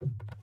transformation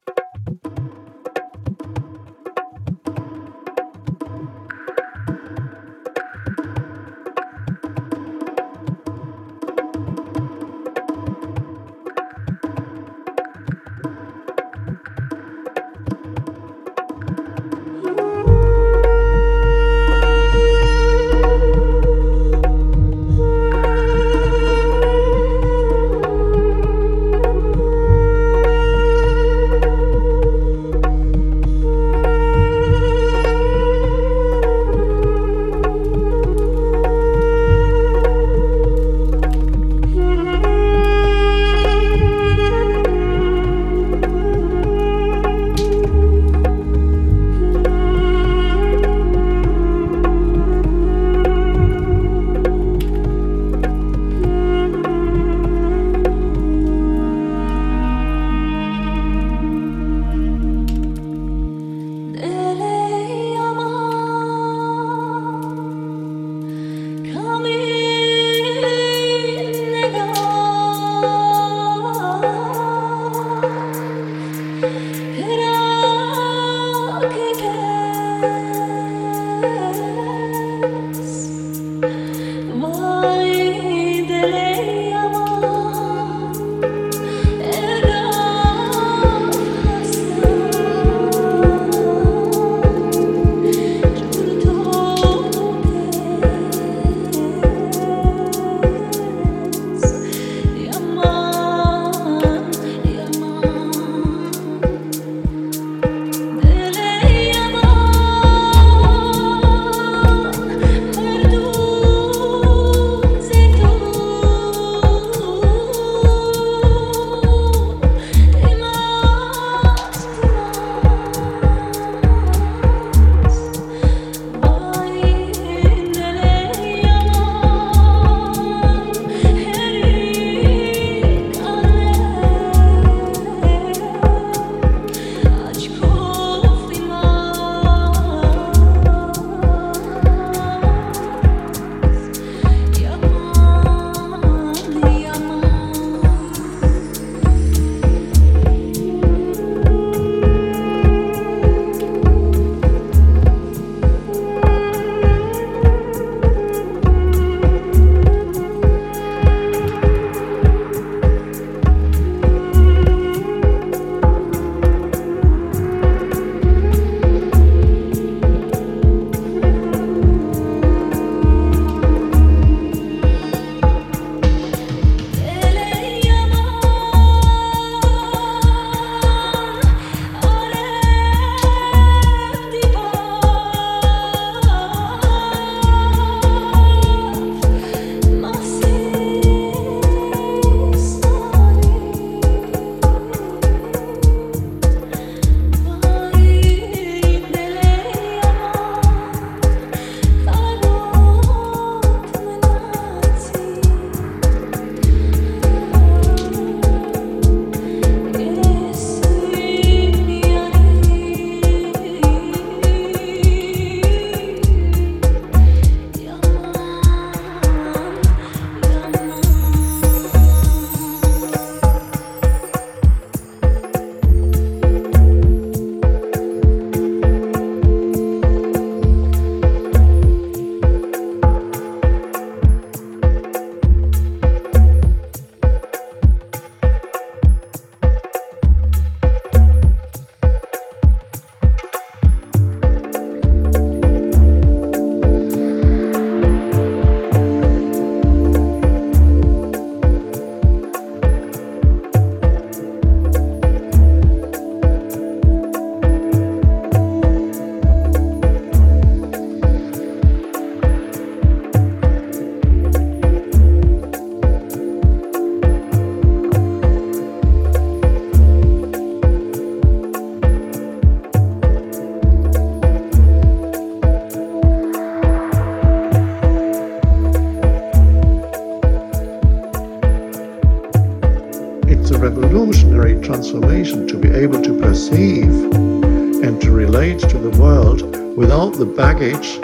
baggage,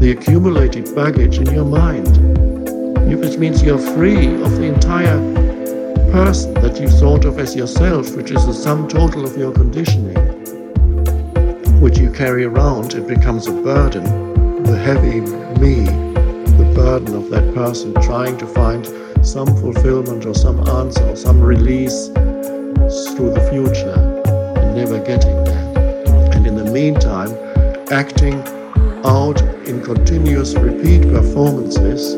the accumulated baggage in your mind. It means you're free of the entire person that you thought of as yourself, which is the sum total of your conditioning, which you carry around, it becomes a burden, the heavy me, the burden of that person trying to find some fulfillment or some answer or some release through the future and never getting that. And in the meantime, acting out in continuous repeat performances,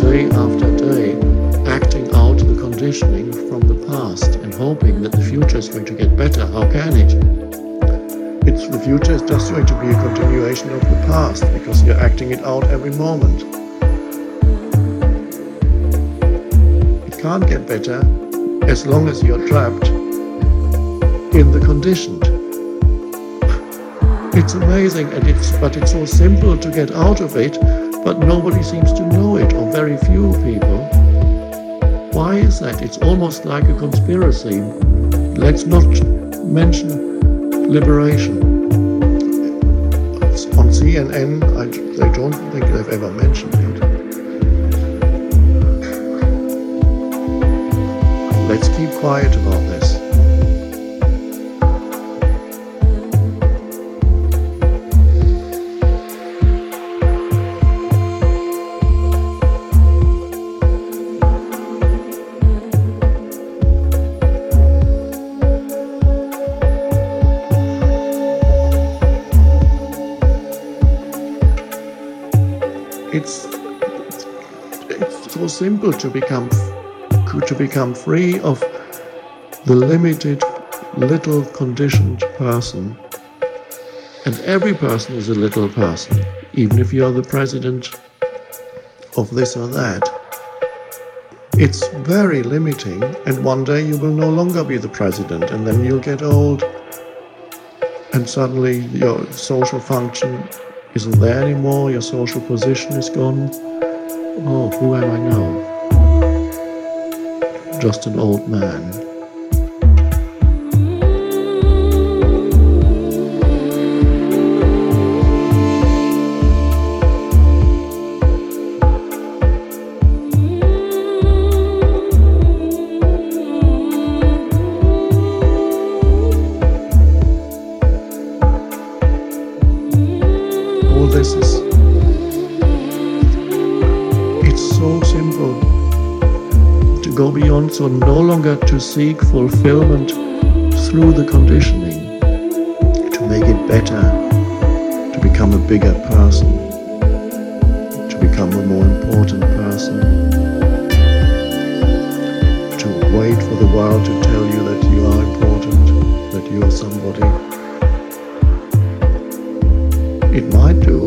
day after day, acting out the conditioning from the past and hoping that the future is going to get better. How can it? It's the future is just going to be a continuation of the past because you're acting it out every moment. It can't get better as long as you're trapped in the conditioned. It's amazing, and it's but it's so simple to get out of it, but nobody seems to know it, or very few people. Why is that? It's almost like a conspiracy. Let's not mention liberation. On CNN, I, they don't think they've ever mentioned it. Let's keep quiet about this. To become to become free of the limited little conditioned person. And every person is a little person, even if you're the president of this or that. It's very limiting, and one day you will no longer be the president, and then you'll get old, and suddenly your social function isn't there anymore, your social position is gone. Oh, who am I now? Just an old man. All this is. Go beyond, so no longer to seek fulfillment through the conditioning, to make it better, to become a bigger person, to become a more important person, to wait for the world to tell you that you are important, that you are somebody. It might do,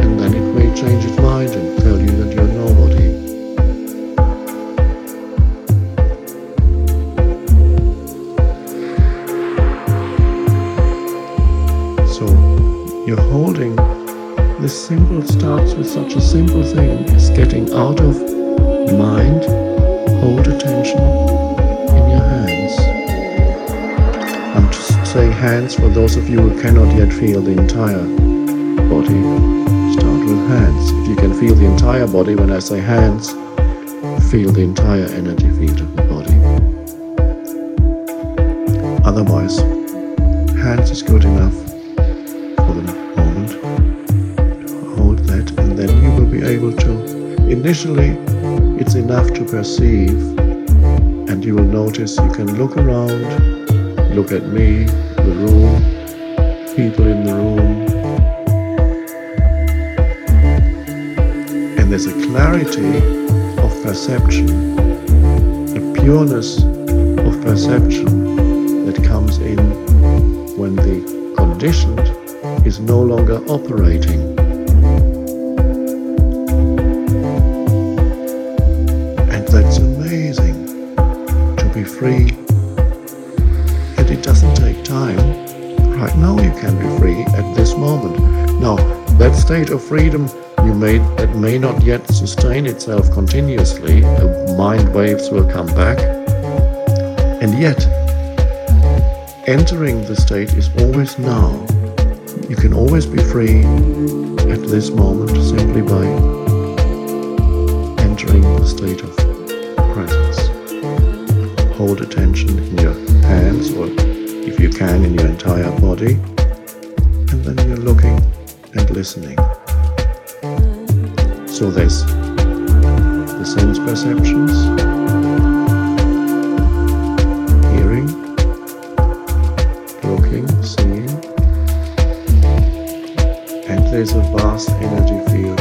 and then it may change its mind this simple starts with such a simple thing as getting out of mind, hold attention in your hands. I'm just saying hands for those of you who cannot yet feel the entire body. Start with hands. If you can feel the entire body when I say hands, feel the entire energy field of the body. Otherwise, hands is good enough able to. Initially, it's enough to perceive, and you will notice you can look around, look at me, the room, people in the room, and there's a clarity of perception, a pureness of perception that comes in when the conditioned is no longer operating. Of freedom you may that may not yet sustain itself continuously, the mind waves will come back. And yet, entering the state is always now. You can always be free at this moment simply by entering the state of presence. Hold attention in your hands or if you can in your entire body listening. So there's the sense perceptions, hearing, looking, seeing, and there's a vast energy field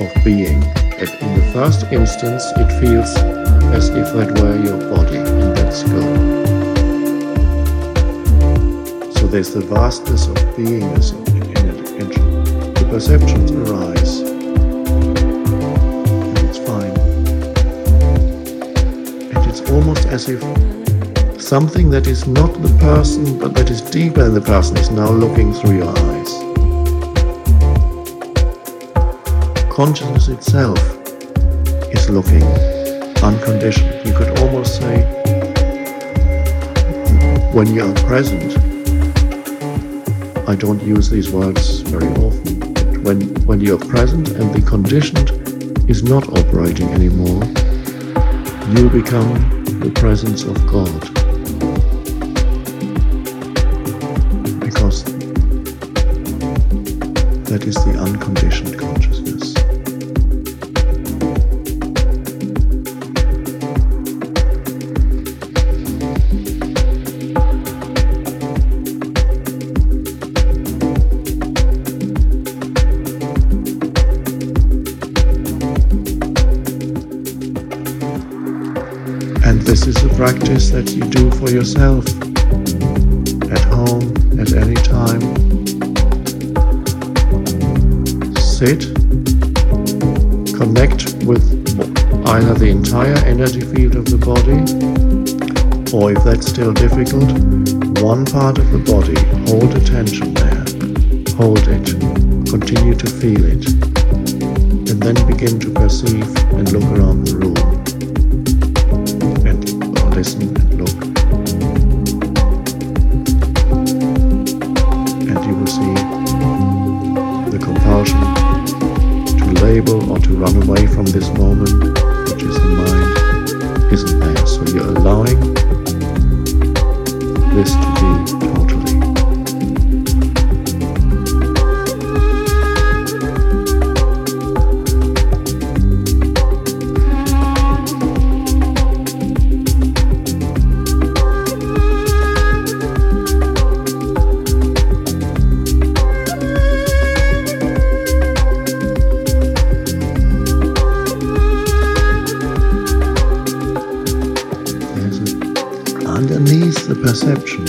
of being. And in the first instance, it feels as if that were your body, and that's God. There's the vastness of beingness in it, the perceptions arise. And it's fine. And it's almost as if something that is not the person, but that is deeper than the person, is now looking through your eyes. Consciousness itself is looking unconditioned. You could almost say, when you are present, I don't use these words very often, when, when you're present and the conditioned is not operating anymore, you become the presence of God. Because that is the unconditioned practice that you do for yourself at home at any time. Sit, connect with either the entire energy field of the body, or if that's still difficult, one part of the body. Hold attention there. Hold it. Continue to feel it. And then begin to perceive and look around listen and look. And you will see the compulsion to label or to run away from this moment, which is the mind, isn't there. So you're allowing this to be totally.